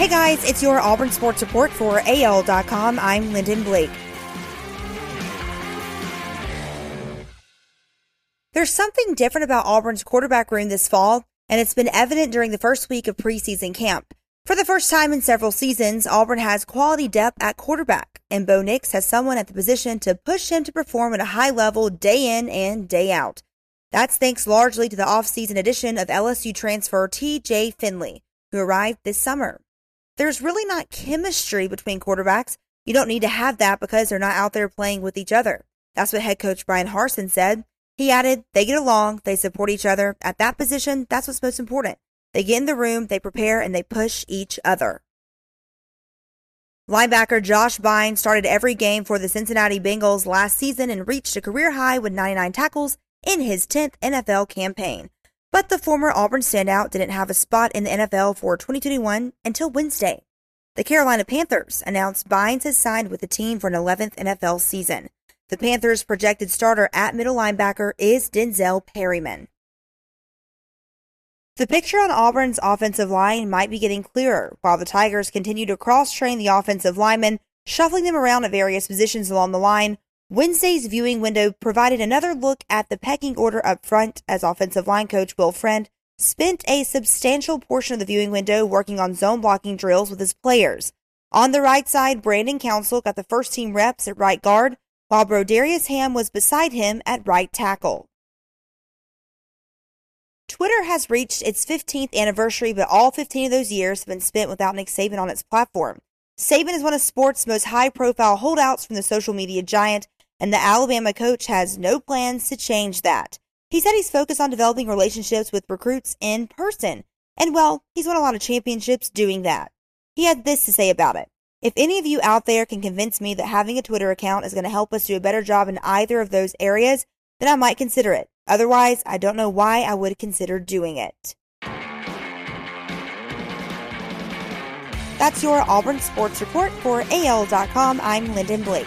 Hey guys, it's your Auburn Sports Report for AL.com. I'm Lyndon Blake. There's something different about Auburn's quarterback room this fall, and it's been evident during the first week of preseason camp. For the first time in several seasons, Auburn has quality depth at quarterback, and Bo Nix has someone at the position to push him to perform at a high level day in and day out. That's thanks largely to the offseason addition of LSU transfer TJ Finley, who arrived this summer. There's really not chemistry between quarterbacks. You don't need to have that because they're not out there playing with each other. That's what head coach Bryan Harsin said. He added, they get along, they support each other. At that position, that's what's most important. They get in the room, they prepare, and they push each other. Linebacker Josh Bynes started every game for the Cincinnati Bengals last season and reached a career high with 99 tackles in his 10th NFL campaign. But the former Auburn standout didn't have a spot in the NFL for 2021 until Wednesday. The Carolina Panthers announced Bynes has signed with the team for an 11th NFL season. The Panthers' projected starter at middle linebacker is Denzel Perryman. The picture on Auburn's offensive line might be getting clearer while the Tigers continue to cross train the offensive linemen, shuffling them around at various positions along the line Wednesday's viewing window provided another look at the pecking order up front as offensive line coach Will Friend spent a substantial portion of the viewing window working on zone blocking drills with his players. On the right side, Brandon Council got the first team reps at right guard, while Brodarius Hamm was beside him at right tackle. Twitter has reached its 15th anniversary, but all 15 of those years have been spent without Nick Saban on its platform. Saban is one of sports' most high profile holdouts from the social media giant and the Alabama coach has no plans to change that. He said he's focused on developing relationships with recruits in person, and well, he's won a lot of championships doing that. He had this to say about it. If any of you out there can convince me that having a Twitter account is going to help us do a better job in either of those areas, then I might consider it. Otherwise, I don't know why I would consider doing it. That's your Auburn Sports Report for AL.com. I'm Lyndon Blake.